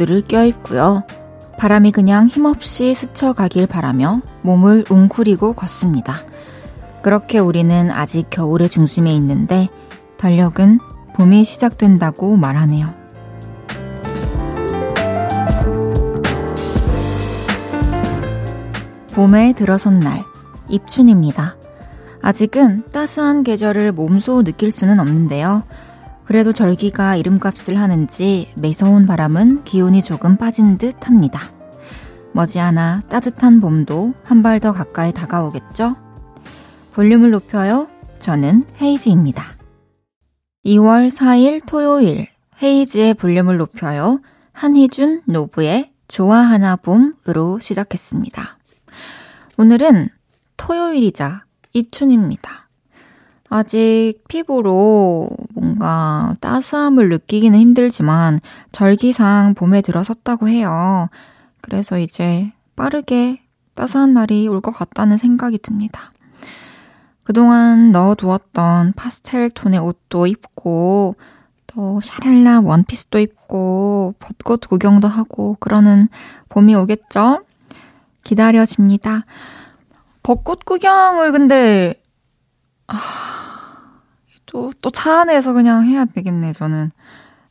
새까맣고 두꺼운 옷들을 껴입고요. 바람이 그냥 힘없이 스쳐가길 바라며 몸을 웅크리고 걷습니다. 그렇게 우리는 아직 겨울의 중심에 있는데 달력은 봄이 시작된다고 말하네요. 봄에 들어선 날, 입춘입니다. 아직은 따스한 계절을 몸소 느낄 수는 없는데요. 그래도 절기가 이름값을 하는지 매서운 바람은 기온이 조금 빠진 듯 합니다. 머지않아 따뜻한 봄도 한 발 더 가까이 다가오겠죠? 볼륨을 높여요. 저는 헤이즈입니다. 2월 4일 토요일 헤이즈의 볼륨을 높여요. 한희준, 노브의 좋아하나 봄으로 시작했습니다. 오늘은 토요일이자 입춘입니다. 아직 피부로 뭔가 따스함을 느끼기는 힘들지만 절기상 봄에 들어섰다고 해요. 그래서 이제 빠르게 따스한 날이 올 것 같다는 생각이 듭니다. 그동안 넣어두었던 파스텔 톤의 옷도 입고 또 샤랄라 원피스도 입고 벚꽃 구경도 하고 그러는 봄이 오겠죠? 기다려집니다. 벚꽃 구경을 근데 아, 또, 또 차 안에서 그냥 해야 되겠네, 저는.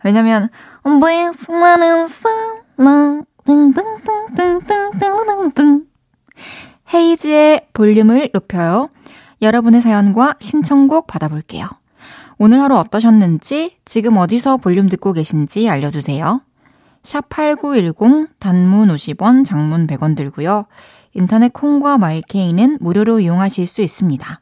왜냐면, 엄마의 수많은 사랑. 헤이즈의 볼륨을 높여요. 여러분의 사연과 신청곡 받아볼게요. 오늘 하루 어떠셨는지, 지금 어디서 볼륨 듣고 계신지 알려주세요. 샵8910 단문 50원, 장문 100원 들고요. 인터넷 콩과 마이케이는 무료로 이용하실 수 있습니다.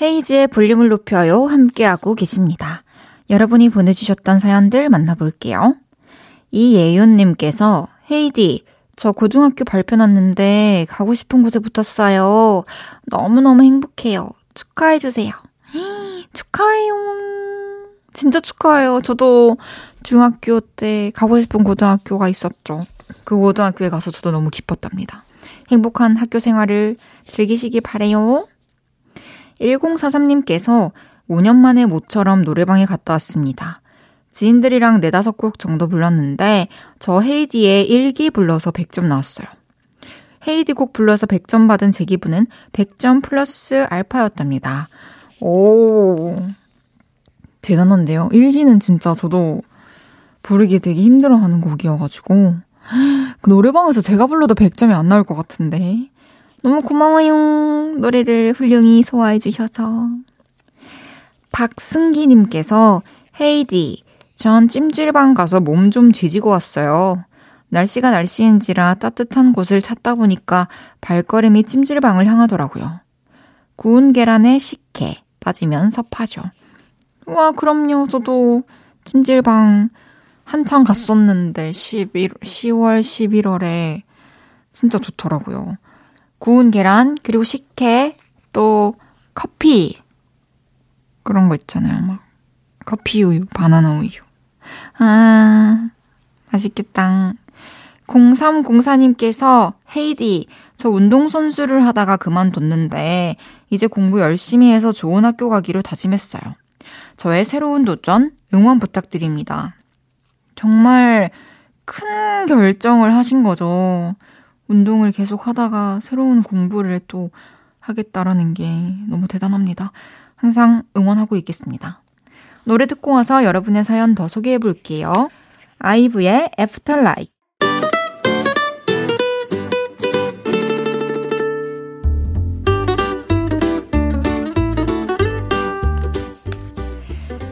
헤이즈의 볼륨을 높여요. 함께하고 계십니다. 여러분이 보내주셨던 사연들 만나볼게요. 이예윤님께서 헤이디, 저 고등학교 발표 났는데 가고 싶은 곳에 붙었어요. 너무너무 행복해요. 축하해주세요. 축하해요. 진짜 축하해요. 저도 중학교 때 가고 싶은 고등학교가 있었죠. 그 고등학교에 가서 저도 너무 기뻤답니다. 행복한 학교 생활을 즐기시기 바래요. 1043님께서 5년 만에 모처럼 노래방에 갔다 왔습니다. 지인들이랑 네다섯 곡 정도 불렀는데 저 헤이디의 일기 불러서 100점 나왔어요. 헤이디 곡 불러서 100점 받은 제 기분은 100점 플러스 알파였답니다. 오, 대단한데요. 일기는 진짜 저도 부르기 되게 힘들어하는 곡이어가지고 그 노래방에서 제가 불러도 100점이 안 나올 것 같은데 너무 고마워요. 노래를 훌륭히 소화해 주셔서 박승기님께서 헤이디 전 찜질방 가서 몸 좀 지지고 왔어요. 날씨가 날씨인지라 따뜻한 곳을 찾다 보니까 발걸음이 찜질방을 향하더라고요. 구운 계란에 식혜 빠지면 섭하죠. 와, 그럼요. 저도 찜질방 한창 갔었는데 11, 10월, 11월에 진짜 좋더라고요. 구운 계란, 그리고 식혜, 또 커피. 그런 거 있잖아요. 막 커피 우유, 바나나 우유. 아, 맛있겠다. 0304님께서 헤이디, 저 운동선수를 하다가 그만뒀는데 이제 공부 열심히 해서 좋은 학교 가기로 다짐했어요. 저의 새로운 도전 응원 부탁드립니다. 정말 큰 결정을 하신 거죠. 운동을 계속 하다가 새로운 공부를 또 하겠다라는 게 너무 대단합니다. 항상 응원하고 있겠습니다. 노래 듣고 와서 여러분의 사연 더 소개해 볼게요. 아이브의 Light.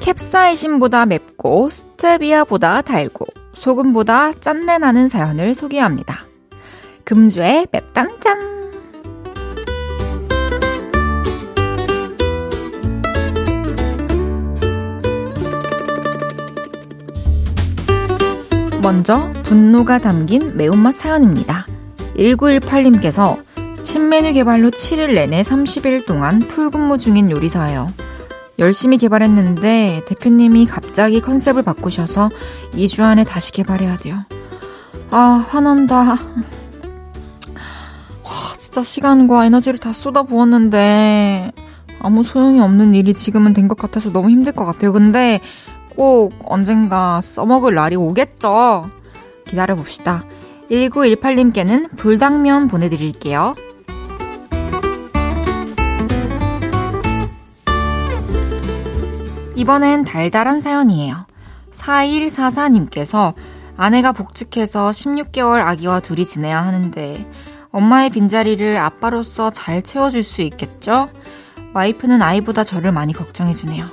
캡사이신보다 맵고 스테비아보다 달고 소금보다 짠내 나는 사연을 소개합니다. 금주의 맵단짠. 먼저 분노가 담긴 매운맛 사연입니다. 1918님께서 신메뉴 개발로 7일 내내 30일 동안 풀근무 중인 요리사예요. 열심히 개발했는데 대표님이 갑자기 컨셉을 바꾸셔서 2주 안에 다시 개발해야 돼요. 아, 화난다. 와, 진짜 시간과 에너지를 다 쏟아부었는데 아무 소용이 없는 일이 지금은 된 것 같아서 너무 힘들 것 같아요. 근데 꼭 언젠가 써먹을 날이 오겠죠. 기다려봅시다. 1918님께는 불당면 보내드릴게요. 이번엔 달달한 사연이에요. 4144님께서 아내가 복직해서 16개월 아기와 둘이 지내야 하는데 엄마의 빈자리를 아빠로서 잘 채워줄 수 있겠죠? 와이프는 아이보다 저를 많이 걱정해주네요.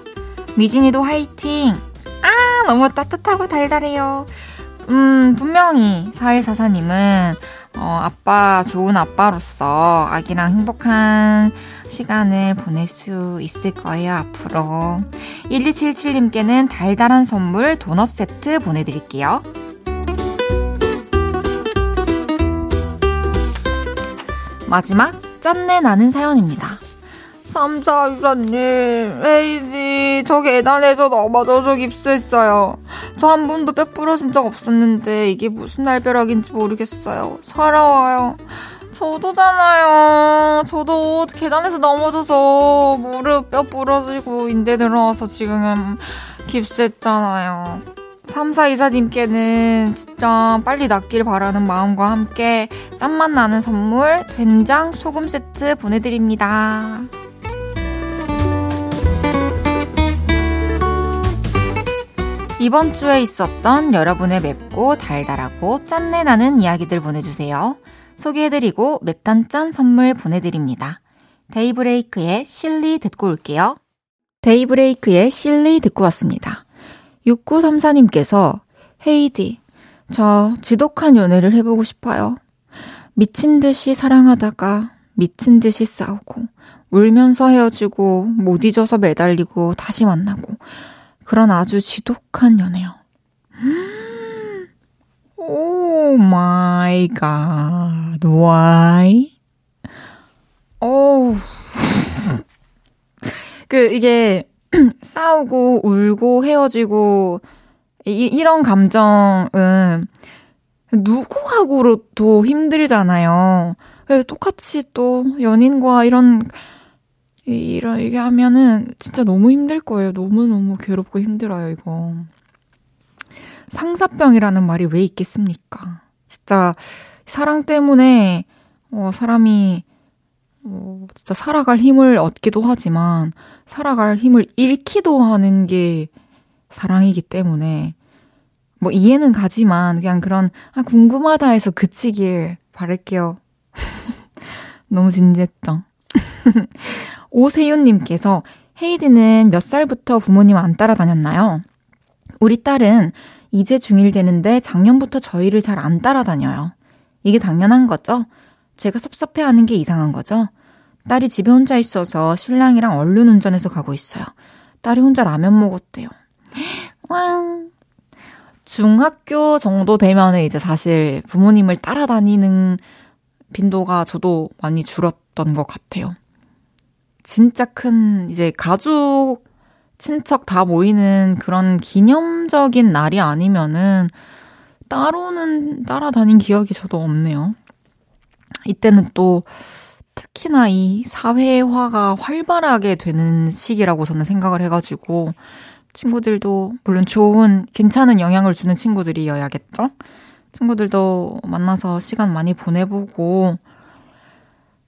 미진이도 화이팅! 아, 너무 따뜻하고 달달해요. 음, 분명히 4144님은 어, 아빠, 좋은 아빠로서 아기랑 행복한 시간을 보낼 수 있을 거예요, 앞으로. 1277님께는 달달한 선물 도넛 세트 보내드릴게요. 마지막, 짠내 나는 사연입니다. 삼사이사님, 에이지, 저 계단에서 넘어져서 깁스했어요. 저 한 번도 뼈 부러진 적 없었는데 이게 무슨 날벼락인지 모르겠어요. 서러워요. 저도잖아요. 저도 계단에서 넘어져서 무릎 뼈 부러지고 인대 늘어나서 지금은 깁스했잖아요. 3424님께는 진짜 빨리 낫길 바라는 마음과 함께 짠맛 나는 선물 된장 소금 세트 보내드립니다. 이번 주에 있었던 여러분의 맵고 달달하고 짠내 나는 이야기들 보내주세요. 소개해드리고 맵단짠 선물 보내드립니다. 데이브레이크의 실리 듣고 올게요. 데이브레이크의 실리 듣고 왔습니다. 6934님께서 헤이디, 저 지독한 연애를 해보고 싶어요. 미친 듯이 사랑하다가 미친 듯이 싸우고 울면서 헤어지고 못 잊어서 매달리고 다시 만나고 그런 아주 지독한 연애요. Oh my god, why? 어우. 그, 이게, 싸우고, 울고, 헤어지고, 이, 이런 감정은 누구하고도 힘들잖아요. 그래서 똑같이 또 연인과 이런 이런, 이게 하면은 진짜 너무 힘들 거예요. 너무 너무 괴롭고 힘들어요, 이거. 상사병이라는 말이 왜 있겠습니까? 진짜 사랑 때문에, 어, 사람이, 어, 진짜 살아갈 힘을 얻기도 하지만, 살아갈 힘을 잃기도 하는 게 사랑이기 때문에, 뭐 이해는 가지만, 그냥 그런, 아, 궁금하다 해서 그치길 바랄게요. 너무 진지했죠? 오세윤님께서 헤이디는 몇 살부터 부모님 안 따라다녔나요? 우리 딸은 이제 중1 되는데 작년부터 저희를 잘 안 따라다녀요. 이게 당연한 거죠? 제가 섭섭해하는 게 이상한 거죠? 딸이 집에 혼자 있어서 신랑이랑 얼른 운전해서 가고 있어요. 딸이 혼자 라면 먹었대요. 왕. 중학교 정도 되면 이제 사실 부모님을 따라다니는 빈도가 저도 많이 줄었던 것 같아요. 진짜 큰 이제 가족 친척 다 모이는 그런 기념적인 날이 아니면은 따로는 따라다닌 기억이 저도 없네요. 이때는 또 특히나 이 사회화가 활발하게 되는 시기라고 저는 생각을 해가지고 친구들도 물론 좋은 괜찮은 영향을 주는 친구들이어야겠죠. 친구들도 만나서 시간 많이 보내보고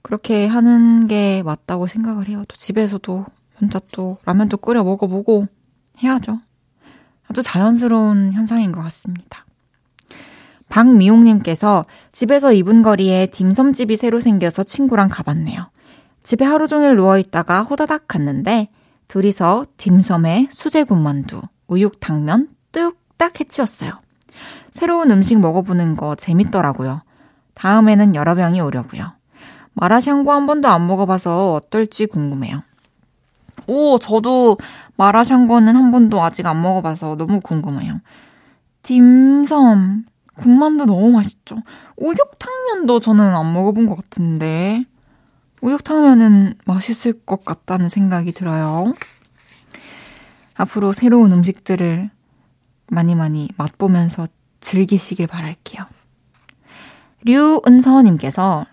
그렇게 하는 게 맞다고 생각을 해요. 또 집에서도 혼자 또 라면도 끓여 먹어보고 해야죠. 아주 자연스러운 현상인 것 같습니다. 박미용님께서 집에서 2분 거리에 딤섬집이 새로 생겨서 친구랑 가봤네요. 집에 하루 종일 누워있다가 호다닥 갔는데 둘이서 딤섬에 수제군만두, 우육탕면 뚝딱 해치웠어요. 새로운 음식 먹어보는 거 재밌더라고요. 다음에는 여러 병이 오려고요. 마라샹궈 한 번도 안 먹어봐서 어떨지 궁금해요. 오, 저도 마라샹궈는 한 번도 아직 안 먹어봐서 너무 궁금해요. 딤섬. 군만두 너무 맛있죠. 우육탕면도 저는 안 먹어본 것 같은데. 우육탕면은 맛있을 것 같다는 생각이 들어요. 앞으로 새로운 음식들을 많이 많이 맛보면서 즐기시길 바랄게요. 류은서님께서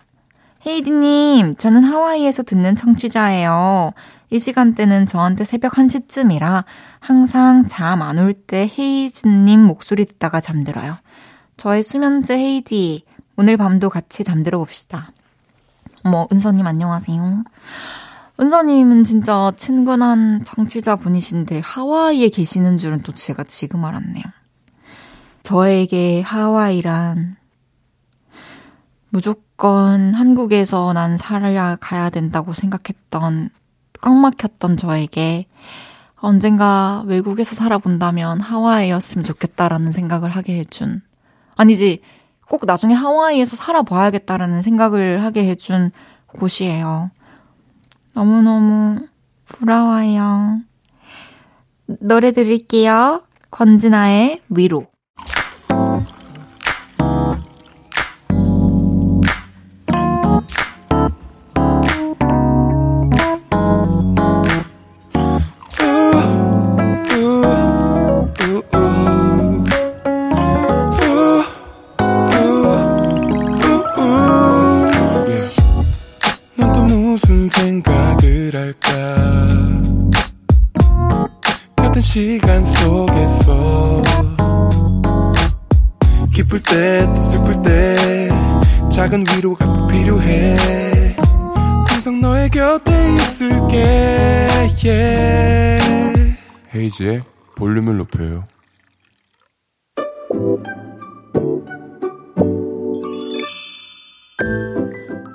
헤이디님, 저는 하와이에서 듣는 청취자예요. 이 시간대는 저한테 새벽 1시쯤이라 항상 잠 안 올 때 헤이즈님 목소리 듣다가 잠들어요. 저의 수면제 헤이디, 오늘 밤도 같이 잠들어 봅시다. 어머, 은서님 안녕하세요. 은서님은 진짜 친근한 청취자 분이신데 하와이에 계시는 줄은 또 제가 지금 알았네요. 저에게 하와이란 무조건 한국에서 난 살아야 가야 된다고 생각했던 꽉 막혔던 저에게 언젠가 외국에서 살아본다면 하와이였으면 좋겠다라는 생각을 하게 해준 아니지 꼭 나중에 하와이에서 살아봐야겠다라는 생각을 하게 해준 곳이에요. 너무너무 부러워요. 노래 들을게요. 권진아의 위로.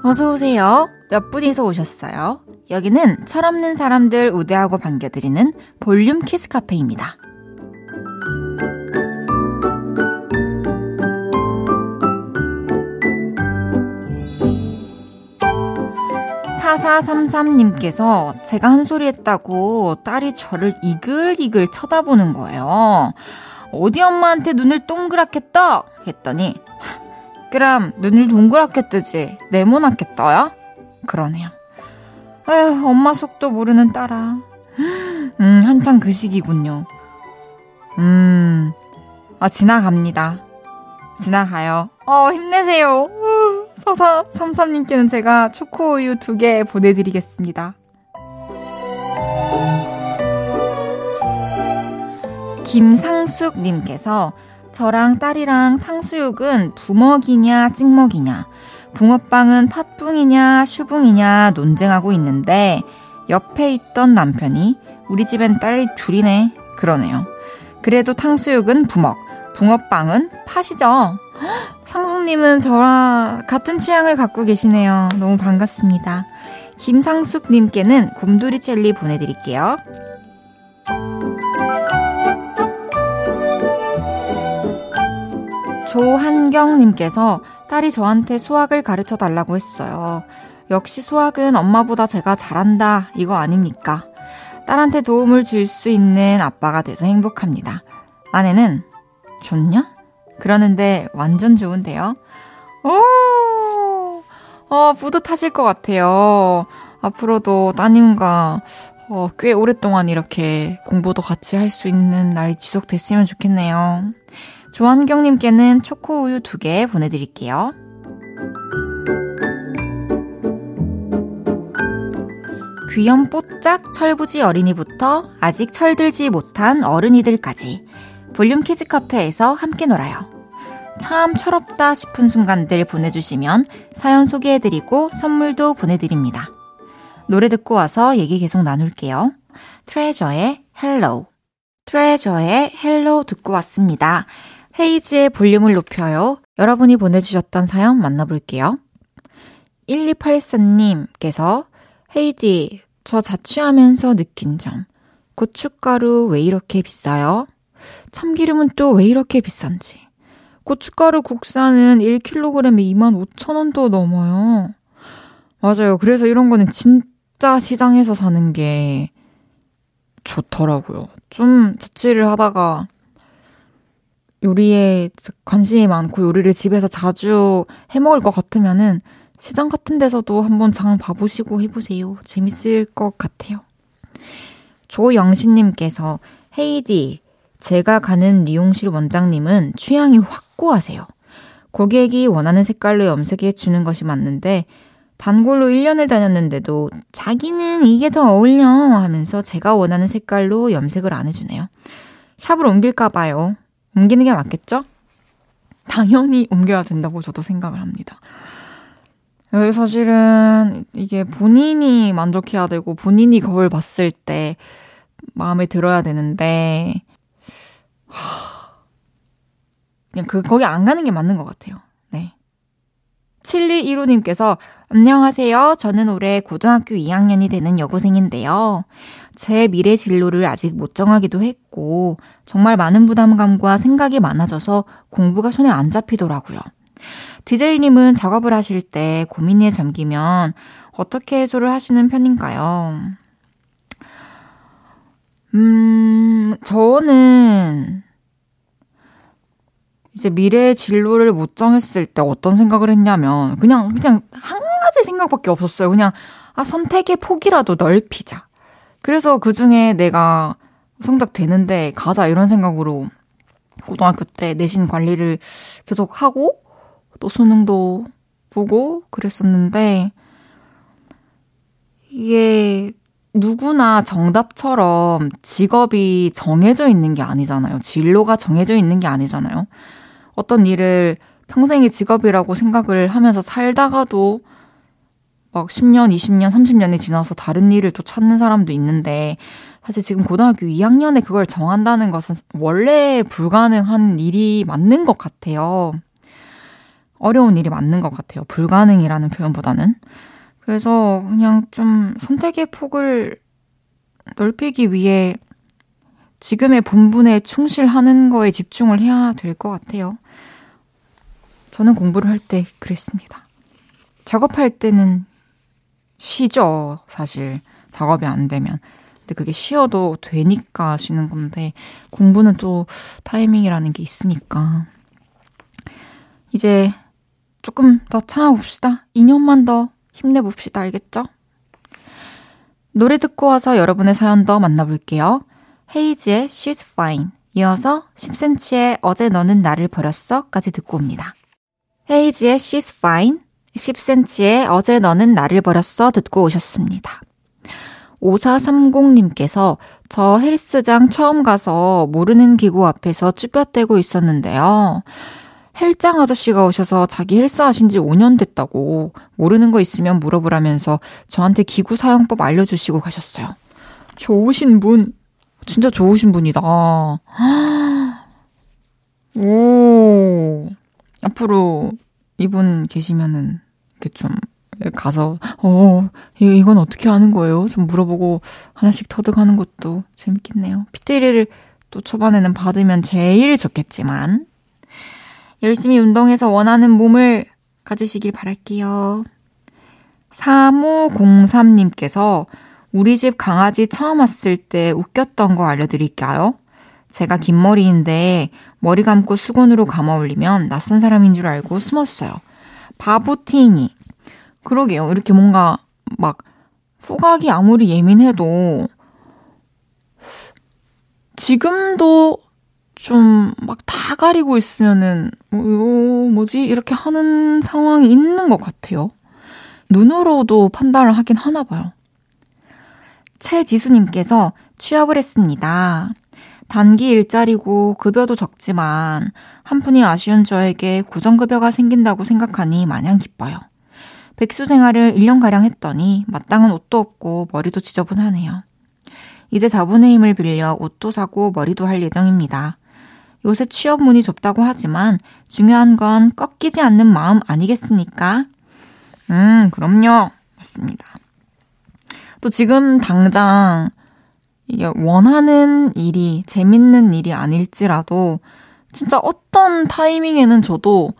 어서오세요. 몇 분이서 오셨어요? 여기는 철없는 사람들 우대하고 반겨드리는 볼륨 키스 카페입니다. 4433님께서 제가 한 소리 했다고 딸이 저를 이글이글 쳐다보는 거예요. 어디 엄마한테 눈을 동그랗게 떠? 했더니, 그럼 눈을 동그랗게 뜨지. 네모나게 떠요? 그러네요. 에휴, 엄마 속도 모르는 딸아. 음, 한창 그 시기군요. 음, 아, 지나갑니다. 지나가요. 어, 힘내세요. 서사 삼삼님께는 제가 초코우유 두 개 보내드리겠습니다. 김상숙님께서 저랑 딸이랑 탕수육은 부먹이냐 찍먹이냐 붕어빵은 팥붕이냐 슈붕이냐 논쟁하고 있는데 옆에 있던 남편이 우리 집엔 딸이 둘이네 그러네요. 그래도 탕수육은 부먹, 붕어빵은 팥이죠. 상숙님은 저랑 같은 취향을 갖고 계시네요. 너무 반갑습니다. 김상숙님께는 곰돌이 젤리 보내드릴게요. 조한경님께서 딸이 저한테 수학을 가르쳐 달라고 했어요. 역시 수학은 엄마보다 제가 잘한다, 이거 아닙니까? 딸한테 도움을 줄 수 있는 아빠가 돼서 행복합니다. 아내는, 좋냐? 그러는데 완전 좋은데요? 오! 어, 뿌듯하실 것 같아요. 앞으로도 따님과 어, 꽤 오랫동안 이렇게 공부도 같이 할 수 있는 날이 지속됐으면 좋겠네요. 조한경님께는 초코우유 두개 보내드릴게요. 귀염 뽀짝 철부지 어린이부터 아직 철들지 못한 어른이들까지 볼륨 키즈 카페에서 함께 놀아요. 참 철없다 싶은 순간들 보내주시면 사연 소개해드리고 선물도 보내드립니다. 노래 듣고 와서 얘기 계속 나눌게요. 트레저의 Hello. 트레저의 Hello 듣고 왔습니다. 헤이즈의 볼륨을 높여요. 여러분이 보내주셨던 사연 만나볼게요. 1284님께서 헤이디, 저 자취하면서 느낀 점. 고춧가루 왜 이렇게 비싸요? 참기름은 또 왜 이렇게 비싼지. 고춧가루 국산은 1kg에 25,000원도 넘어요. 맞아요. 그래서 이런 거는 진짜 시장에서 사는 게 좋더라고요. 좀 자취를 하다가 요리에 관심이 많고 요리를 집에서 자주 해 먹을 것 같으면은 시장 같은 데서도 한번 장 봐보시고 해보세요. 재밌을 것 같아요. 조영신님께서 헤이디, 제가 가는 미용실 원장님은 취향이 확고하세요. 고객이 원하는 색깔로 염색해 주는 것이 맞는데 단골로 1년을 다녔는데도 자기는 이게 더 어울려 하면서 제가 원하는 색깔로 염색을 안 해주네요. 샵을 옮길까 봐요. 옮기는 게 맞겠죠? 당연히 옮겨야 된다고 저도 생각을 합니다. 사실은 이게 본인이 만족해야 되고 본인이 거울 봤을 때 마음에 들어야 되는데 그냥 그 거기 안 가는 게 맞는 것 같아요. 네. 7215님께서 안녕하세요. 저는 올해 고등학교 2학년이 되는 여고생인데요. 제 미래 진로를 아직 못 정하기도 했고 정말 많은 부담감과 생각이 많아져서 공부가 손에 안 잡히더라고요. DJ님은 작업을 하실 때 고민에 잠기면 어떻게 해소를 하시는 편인가요? 음, 저는 이제 미래의 진로를 못 정했을 때 어떤 생각을 했냐면 그냥 그냥 한 가지 생각밖에 없었어요. 그냥 아 선택의 폭이라도 넓히자. 그래서 그 중에 내가 성적 되는데 가자 이런 생각으로 고등학교 때 내신 관리를 계속 하고 또 수능도 보고 그랬었는데 이게 누구나 정답처럼 직업이 정해져 있는 게 아니잖아요. 진로가 정해져 있는 게 아니잖아요. 어떤 일을 평생의 직업이라고 생각을 하면서 살다가도 막 10년, 20년, 30년이 지나서 다른 일을 또 찾는 사람도 있는데 사실 지금 고등학교 2학년에 그걸 정한다는 것은 원래 불가능한 일이 맞는 것 같아요. 어려운 일이 맞는 것 같아요. 불가능이라는 표현보다는. 그래서 그냥 좀 선택의 폭을 넓히기 위해 지금의 본분에 충실하는 거에 집중을 해야 될 것 같아요. 저는 공부를 할 때 그랬습니다. 작업할 때는 쉬죠, 사실. 작업이 안 되면. 근데 그게 쉬어도 되니까 쉬는 건데, 공부는 또 타이밍이라는 게 있으니까. 이제 조금 더 참아봅시다. 2년만 더 힘내봅시다. 알겠죠? 노래 듣고 와서 여러분의 사연 더 만나볼게요. 헤이즈의 She's Fine. 이어서 10cm의 어제 너는 나를 버렸어 까지 듣고 옵니다. 헤이즈의 She's Fine, 10cm의 어제 너는 나를 버렸어 듣고 오셨습니다. 5430님께서 저 헬스장 처음 가서 모르는 기구 앞에서 쭈뼛대고 있었는데요. 헬장 아저씨가 오셔서 자기 헬스 하신 지 5년 됐다고 모르는 거 있으면 물어보라면서 저한테 기구 사용법 알려주시고 가셨어요. 좋으신 분, 진짜 좋으신 분이다. 오, 앞으로 이분 계시면은 이렇게 좀 가서 어 이건 어떻게 하는 거예요? 좀 물어보고 하나씩 터득하는 것도 재밌겠네요. 피트리를 또 초반에는 받으면 제일 좋겠지만 열심히 운동해서 원하는 몸을 가지시길 바랄게요. 3503님께서 우리 집 강아지 처음 왔을 때 웃겼던 거 알려드릴까요? 제가 긴 머리인데 머리 감고 수건으로 감아 올리면 낯선 사람인 줄 알고 숨었어요. 바보팅이. 그러게요. 이렇게 뭔가 막 후각이 아무리 예민해도 지금도 좀 막 다 가리고 있으면은 뭐, 뭐지 이렇게 하는 상황이 있는 것 같아요. 눈으로도 판단을 하긴 하나 봐요. 최지수님께서 취업을 했습니다. 단기 일자리고 급여도 적지만 한 푼이 아쉬운 저에게 고정급여가 생긴다고 생각하니 마냥 기뻐요. 백수 생활을 1년가량 했더니 마땅한 옷도 없고 머리도 지저분하네요. 이제 자본의 힘을 빌려 옷도 사고 머리도 할 예정입니다. 요새 취업 문이 좁다고 하지만 중요한 건 꺾이지 않는 마음 아니겠습니까? 음, 그럼요. 맞습니다. 또 지금 당장 원하는 일이 재밌는 일이 아닐지라도 진짜 어떤 타이밍에는 저도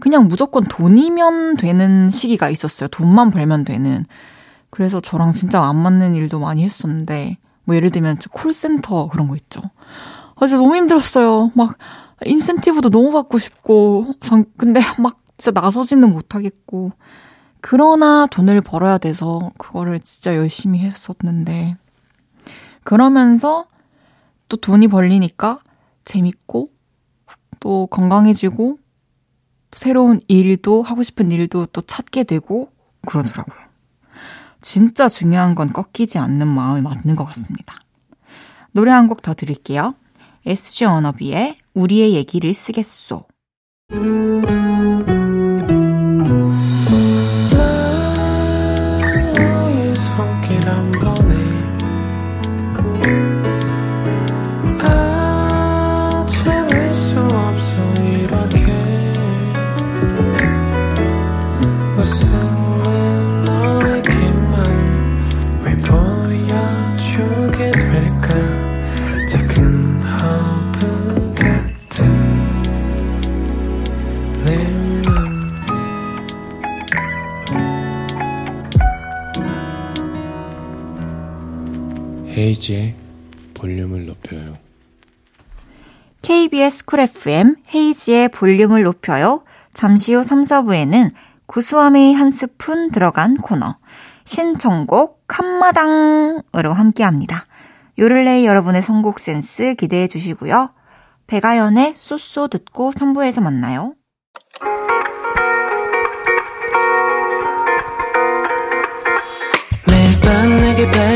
그냥 무조건 돈이면 되는 시기가 있었어요. 돈만 벌면 되는. 그래서 저랑 진짜 안 맞는 일도 많이 했었는데, 뭐 예를 들면 콜센터 그런 거 있죠. 아, 진짜 너무 힘들었어요. 막 인센티브도 너무 받고 싶고, 근데 막 진짜 나서지는 못하겠고, 그러나 돈을 벌어야 돼서 그거를 진짜 열심히 했었는데, 그러면서 또 돈이 벌리니까 재밌고, 또 건강해지고, 새로운 일도, 하고 싶은 일도 또 찾게 되고, 그러더라고요. 진짜 중요한 건 꺾이지 않는 마음이 맞는 것 같습니다. 노래 한 곡 더 드릴게요. SG 언어비의 우리의 얘기를 쓰겠소. 헤이즈의 볼륨을 높여요. KBS Cool FM 헤이즈의 볼륨을 높여요. 잠시 후 3, 4부에는 구수함이 한 스푼 들어간 코너 신청곡 한마당으로 함께합니다. 요를레이 여러분의 선곡 센스 기대해 주시고요. 백아연의 So So 듣고 3부에서 만나요. 매일 밤 내게 발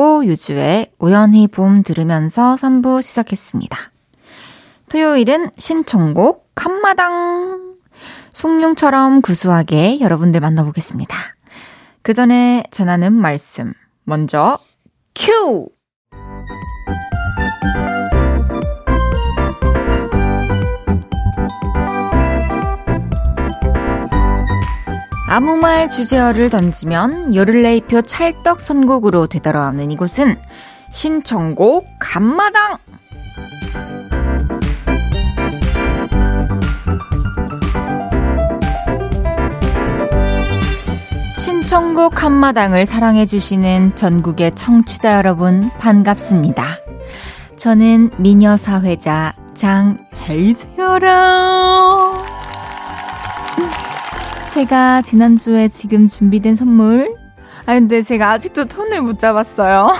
로꼬 유주의 우연히 봄 들으면서 3부 시작했습니다 토요일은 신청곡 한마당 숭늉처럼 구수하게 여러분들 만나보겠습니다. 그 전에 전하는 말씀 먼저 큐! 아무 말 주제어를 던지면 요를레이표 찰떡 선곡으로 되돌아오는 이곳은 신청곡 간마당! 신청곡 한마당을 사랑해주시는 전국의 청취자 여러분 반갑습니다. 저는 미녀사회자 장혜수여라. 제가 지난주에 지금 준비된 선물. 아, 근데 제가 아직도 톤을 못 잡았어요.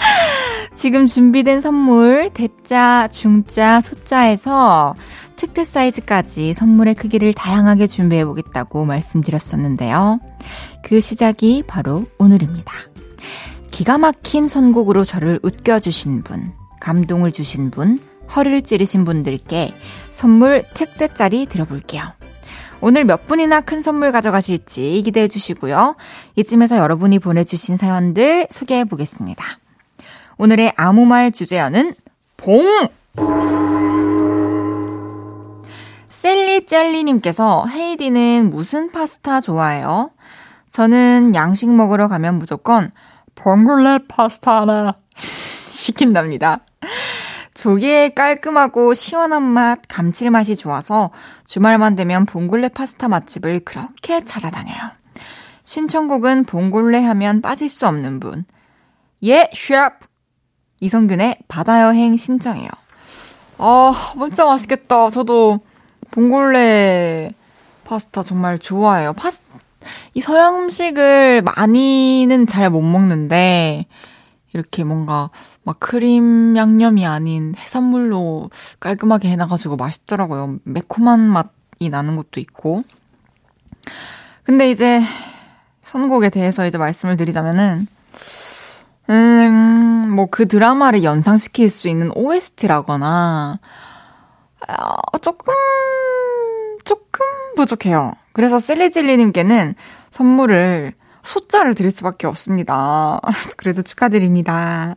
지금 준비된 선물, 대자, 중자, 소자에서 특대 사이즈까지 선물의 크기를 다양하게 준비해 보겠다고 말씀드렸었는데요. 그 시작이 바로 오늘입니다. 기가 막힌 선곡으로 저를 웃겨주신 분, 감동을 주신 분, 허리를 찌르신 분들께 선물 특대짜리 드려볼게요. 오늘 몇 분이나 큰 선물 가져가실지 기대해 주시고요. 이쯤에서 여러분이 보내주신 사연들 소개해 보겠습니다. 오늘의 아무 말 주제어는 봉! 셀리젤리님께서 헤이디는 무슨 파스타 좋아해요? 저는 양식 먹으러 가면 무조건 봉골레 파스타 하나 시킨답니다. 조개의 깔끔하고 시원한 맛, 감칠맛이 좋아서 주말만 되면 봉골레 파스타 맛집을 그렇게 찾아다녀요. 신청곡은 봉골레 하면 빠질 수 없는 분. 예, 샵! 이성균의 바다여행 신청해요. 아, 진짜 맛있겠다. 저도 봉골레 파스타 정말 좋아해요. 파스, 이 서양 음식을 많이는 잘 못 먹는데, 이렇게 뭔가 막 크림 양념이 아닌 해산물로 깔끔하게 해놔가지고 맛있더라고요. 매콤한 맛이 나는 것도 있고. 근데 이제 선곡에 대해서 이제 말씀을 드리자면은, 음, 뭐 그 드라마를 연상시킬 수 있는 OST라거나, 어, 조금, 조금 부족해요. 그래서 셀리질리님께는 선물을 소자를 드릴 수밖에 없습니다. 그래도 축하드립니다.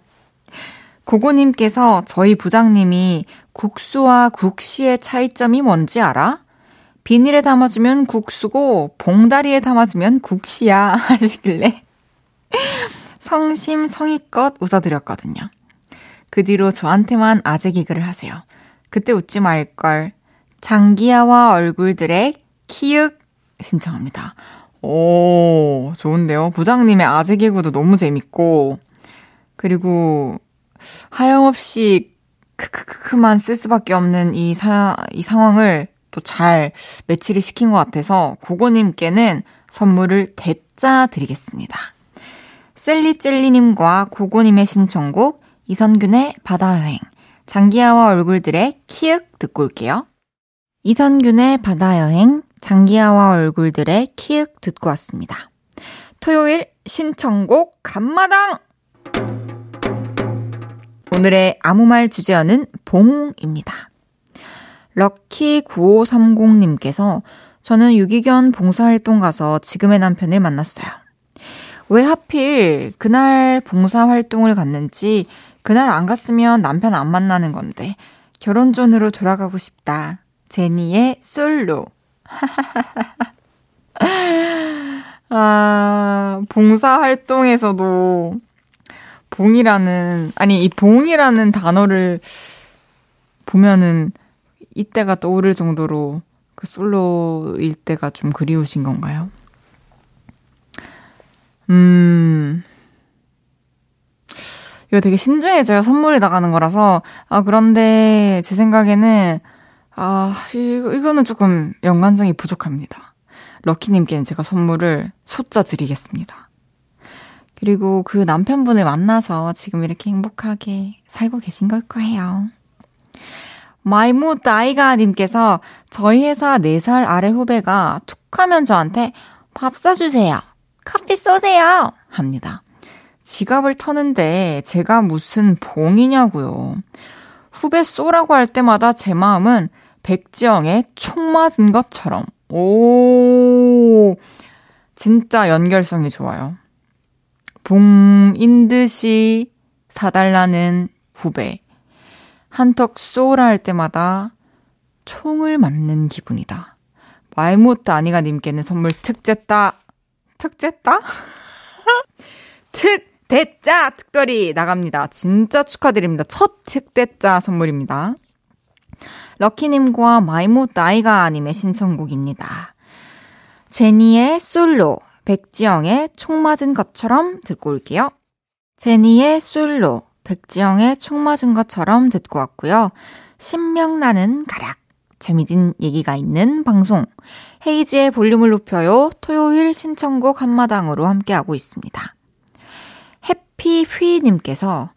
고고님께서 저희 부장님이 국수와 국시의 차이점이 뭔지 알아? 비닐에 담아주면 국수고 봉다리에 담아주면 국시야 하시길래 성심 성의껏 웃어드렸거든요. 그 뒤로 저한테만 아재 개그를 하세요. 그때 웃지 말걸. 장기야와 얼굴들의 키읔 신청합니다. 오, 좋은데요. 부장님의 아재 개그도 너무 재밌고, 그리고 하염없이 크크크크만 쓸 수밖에 없는 이 사, 이 상황을 또 잘 매치를 시킨 것 같아서 고고님께는 선물을 대짜 드리겠습니다. 셀리젤리님과 고고님의 신청곡 이선균의 바다여행, 장기하와 얼굴들의 키읔 듣고 올게요. 이선균의 바다여행, 장기하와 얼굴들의 키읔 듣고 왔습니다. 토요일 신청곡 간마당! 오늘의 아무 말 주제어는 봉입니다. 럭키9530님께서 저는 유기견 봉사활동 가서 지금의 남편을 만났어요. 왜 하필 그날 봉사활동을 갔는지 그날 안 갔으면 남편 안 만나는 건데 결혼 전으로 돌아가고 싶다. 제니의 솔로. 아, 봉사활동에서도 봉이라는, 아니, 이 봉이라는 단어를 보면은 이때가 떠오를 정도로 그 솔로일 때가 좀 그리우신 건가요? 음, 이거 되게 신중해져야 선물이 나가는 거라서, 아, 그런데 제 생각에는, 아, 이거, 이거는 조금 연관성이 부족합니다. 럭키님께는 제가 선물을 소자 드리겠습니다. 그리고 그 남편분을 만나서 지금 이렇게 행복하게 살고 계신 걸 거예요. 마이무 다이가님께서 저희 회사 4살 아래 후배가 툭 하면 저한테 밥 사주세요. 커피 쏘세요. 합니다. 지갑을 터는데 제가 무슨 봉이냐고요. 후배 쏘라고 할 때마다 제 마음은 백지영의 총 맞은 것처럼. 오, 진짜 연결성이 좋아요. 봉인 듯이 사달라는 후배. 한턱 쏘라 할 때마다 총을 맞는 기분이다. 말못 아니가 님께는 선물 특제다. 특제다? 특 대짜 특별히 나갑니다. 진짜 축하드립니다. 첫 특대짜 선물입니다. 럭키님과 마이무 나이가님의 신청곡입니다. 제니의 솔로, 백지영의 총 맞은 것처럼 듣고 올게요. 제니의 솔로, 백지영의 총 맞은 것처럼 듣고 왔고요. 신명나는 가락, 재미진 얘기가 있는 방송, 헤이지의 볼륨을 높여요. 토요일 신청곡 한마당으로 함께하고 있습니다. 해피휘님께서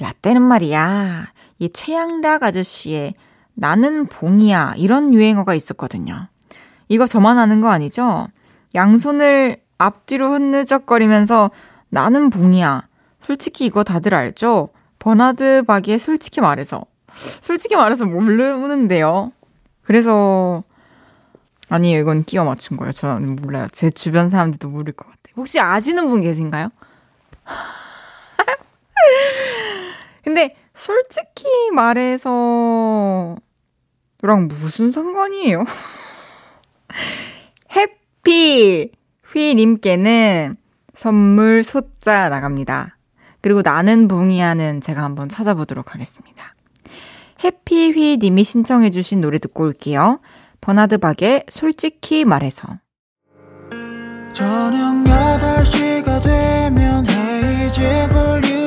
라떼는 말이야. 이 최양락 아저씨의 나는 봉이야 이런 유행어가 있었거든요. 이거 저만 아는 거 아니죠? 양손을 앞뒤로 흐느적거리면서 나는 봉이야. 솔직히 이거 다들 알죠? 버나드 바기의 솔직히 말해서. 솔직히 말해서 모르는데요. 그래서 아니에요. 이건 끼워 맞춘 거예요. 저는 몰라요. 제 주변 사람들도 모를 것 같아요. 혹시 아시는 분 계신가요? 근데 솔직히 말해서 랑 무슨 상관이에요? 해피 휘님께는 선물 소자 나갑니다. 그리고 나는 붕이야는 제가 한번 찾아보도록 하겠습니다. 해피휘님이 신청해주신 노래 듣고 올게요. 버나드 박의 솔직히 말해서. 저녁 8시가 되면 헤이즈 볼륨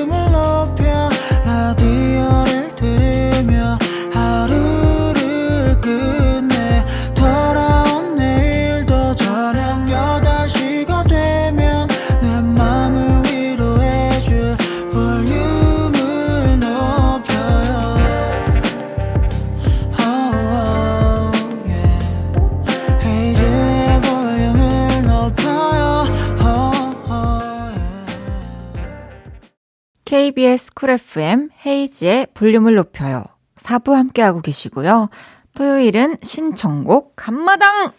KBS 쿨 FM 헤이지의 볼륨을 높여요. 4부 함께하고 계시고요. 토요일은 신청곡 간마당!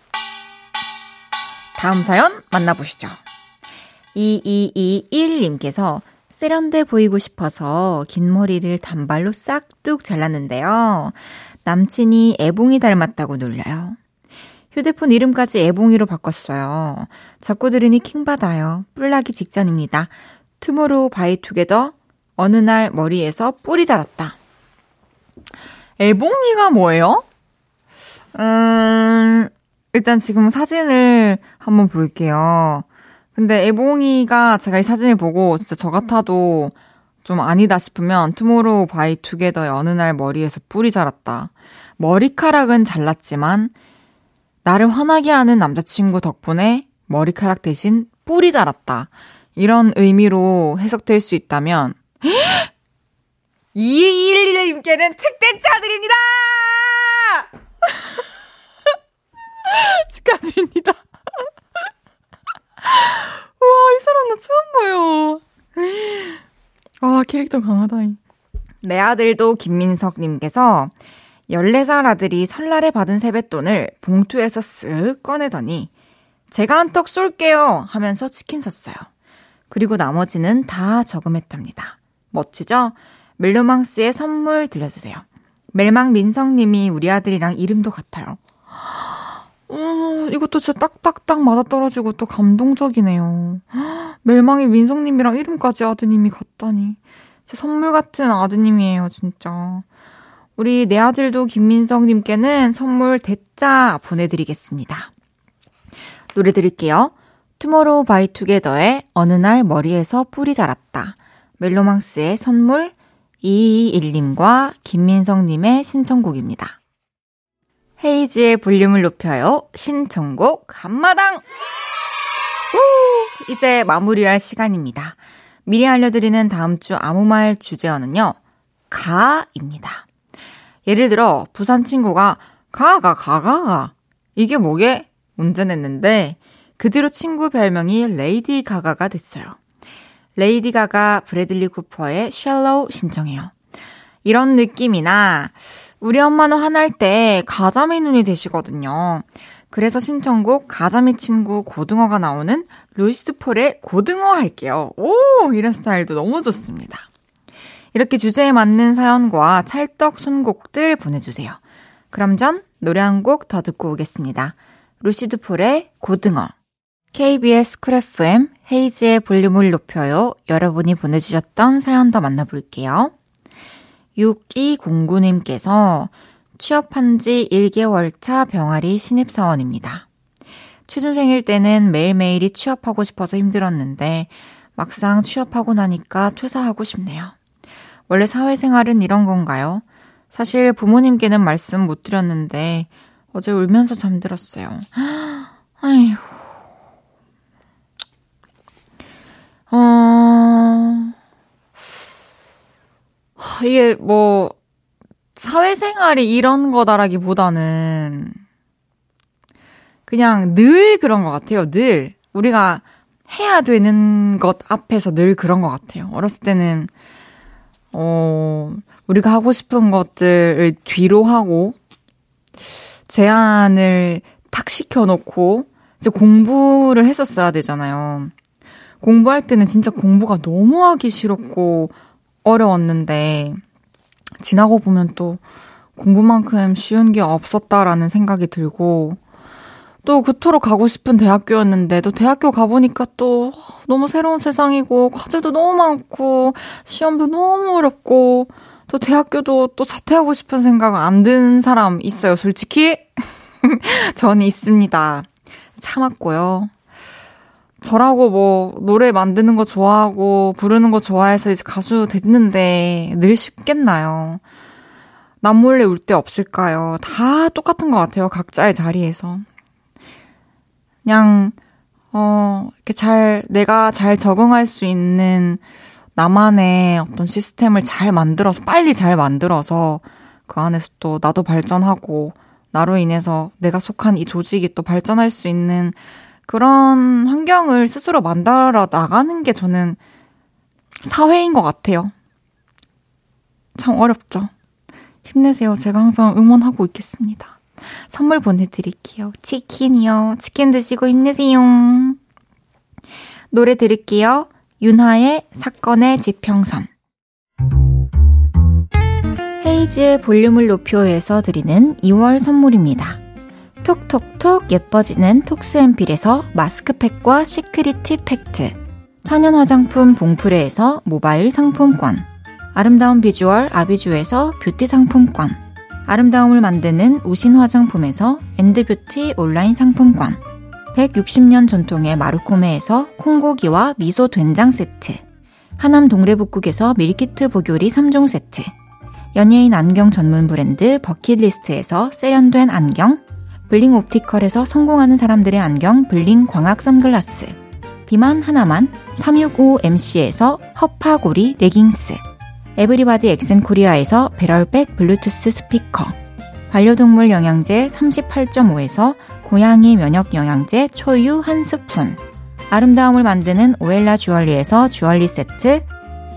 다음 사연 만나보시죠. 2221님께서 세련돼 보이고 싶어서 긴 머리를 단발로 싹둑 잘랐는데요. 남친이 애봉이 닮았다고 놀려요. 휴대폰 이름까지 애봉이로 바꿨어요. 자꾸 들으니 킹받아요. 뿔나기 직전입니다. 투모로우 바이 투게더 어느 날 머리에서 뿔이 자랐다. 애봉이가 뭐예요? 음, 일단 지금 사진을 한번 볼게요. 근데 애봉이가 제가 이 사진을 보고 진짜 저 같아도 좀 아니다 싶으면 투모로우 바이 투게더의 어느 날 머리에서 뿔이 자랐다. 머리카락은 잘랐지만 나를 화나게 하는 남자친구 덕분에 머리카락 대신 뿔이 자랐다. 이런 의미로 해석될 수 있다면 2211님께는 특대차 드립니다! 축하드립니다. 와, 이 사람 나 처음 봐요. 아, 캐릭터 강하다. 내 아들도 김민석님께서 14살 아들이 설날에 받은 세뱃돈을 봉투에서 쓱 꺼내더니 제가 한 턱 쏠게요 하면서 치킨 샀어요. 그리고 나머지는 다 저금했답니다. 멋지죠? 멜로망스의 선물 들려주세요. 멜망 민성님이 우리 아들이랑 이름도 같아요. 어, 이것도 진짜 딱딱딱 맞아떨어지고 또 감동적이네요. 멜망이 민성님이랑 이름까지 아드님이 같다니. 진짜 선물 같은 아드님이에요, 진짜. 우리 내 아들도 김민성님께는 선물 대짜 보내드리겠습니다. 노래 드릴게요. 투모로우 바이 투게더의 어느 날 머리에서 뿔이 자랐다. 멜로망스의 선물 221님과 김민성님의 신청곡입니다. 헤이즈의 볼륨을 높여요. 신청곡 한마당! 우! 이제 마무리할 시간입니다. 미리 알려드리는 다음 주 아무 말 주제어는요. 가입니다. 예를 들어 부산 친구가 가가 가가가 이게 뭐게? 냈는데 그 뒤로 친구 별명이 레이디 가가가 됐어요. 레이디 가가 브래들리 쿠퍼의 Shallow 신청해요. 이런 느낌이나 우리 엄마는 화날 때 가자미 눈이 되시거든요. 그래서 신청곡 가자미 친구 고등어가 나오는 루시드 폴의 고등어 할게요. 오, 이런 스타일도 너무 좋습니다. 이렇게 주제에 맞는 사연과 찰떡 선곡들 보내주세요. 그럼 전 노래 한 곡 더 듣고 오겠습니다. 루시드 폴의 고등어. KBS Cool FM 헤이즈의 볼륨을 높여요. 여러분이 보내주셨던 사연 더 만나볼게요. 6209님께서 취업한 지 1개월 차 병아리 신입사원입니다. 취준생일 때는 매일매일이 취업하고 싶어서 힘들었는데 막상 취업하고 나니까 퇴사하고 싶네요. 원래 사회생활은 이런 건가요? 사실 부모님께는 말씀 못 드렸는데 어제 울면서 잠들었어요. 아휴. 이게 뭐, 사회생활이 이런 거다라기보다는 그냥 늘 그런 것 같아요. 늘. 우리가 해야 되는 것 앞에서 늘 그런 것 같아요. 어렸을 때는, 어, 우리가 하고 싶은 것들을 뒤로 하고, 제한을 탁 시켜놓고, 이제 공부를 했었어야 되잖아요. 공부할 때는 진짜 공부가 너무 하기 싫었고, 어려웠는데, 지나고 보면 또 공부만큼 쉬운 게 없었다라는 생각이 들고, 또 그토록 가고 싶은 대학교였는데, 또 대학교 가보니까 또 너무 새로운 세상이고, 과제도 너무 많고, 시험도 너무 어렵고, 또 대학교도 또 자퇴하고 싶은 생각 안든 사람 있어요, 솔직히? 저는 있습니다. 참았고요. 저라고 뭐 노래 만드는 거 좋아하고 부르는 거 좋아해서 이제 가수 됐는데 늘 쉽겠나요? 남몰래 울 때 없을까요? 다 똑같은 것 같아요. 각자의 자리에서. 그냥, 어, 이렇게 잘, 내가 잘 적응할 수 있는 나만의 어떤 시스템을 잘 만들어서, 빨리 잘 만들어서 그 안에서 또 나도 발전하고, 나로 인해서 내가 속한 이 조직이 또 발전할 수 있는 그런 환경을 스스로 만들어 나가는 게 저는 사회인 것 같아요. 참 어렵죠. 힘내세요. 제가 항상 응원하고 있겠습니다. 선물 보내드릴게요. 치킨이요. 치킨 드시고 힘내세요. 노래 드릴게요. 윤하의 사건의 지평선. 헤이즈의 볼륨을 높여서 드리는 2월 선물입니다. 톡톡톡 예뻐지는 톡스앰필에서 마스크팩과 시크릿 팩트. 천연 화장품 봉프레에서 모바일 상품권. 아름다운 비주얼 아비주에서 뷰티 상품권. 아름다움을 만드는 우신 화장품에서 엔드뷰티 온라인 상품권. 160년 전통의 마루코메에서 콩고기와 미소 된장 세트. 하남 동래복국에서 밀키트 복요리 3종 세트. 연예인 안경 전문 브랜드 버킷리스트에서 세련된 안경 블링 옵티컬에서 성공하는 사람들의 안경 블링 광학 선글라스. 비만 하나만 365MC에서 허파고리 레깅스. 에브리바디 엑센코리아에서 배럴백 블루투스 스피커. 반려동물 영양제 38.5에서 고양이 면역 영양제 초유 한 스푼. 아름다움을 만드는 오엘라 주얼리에서 주얼리 세트.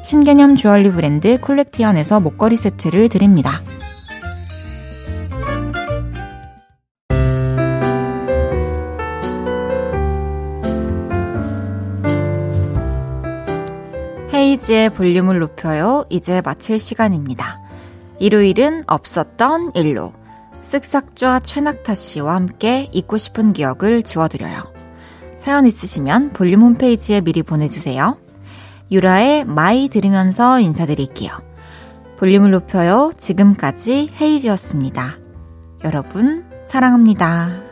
신개념 주얼리 브랜드 콜렉티언에서 목걸이 세트를 드립니다. 헤이즈의 볼륨을 높여요. 이제 마칠 시간입니다. 일요일은 없었던 일로 쓱싹좌 최낙타 씨와 함께 잊고 싶은 기억을 지워드려요. 사연 있으시면 볼륨 홈페이지에 미리 보내주세요. 유라의 My 들으면서 인사드릴게요. 볼륨을 높여요. 지금까지 헤이즈였습니다. 여러분, 사랑합니다.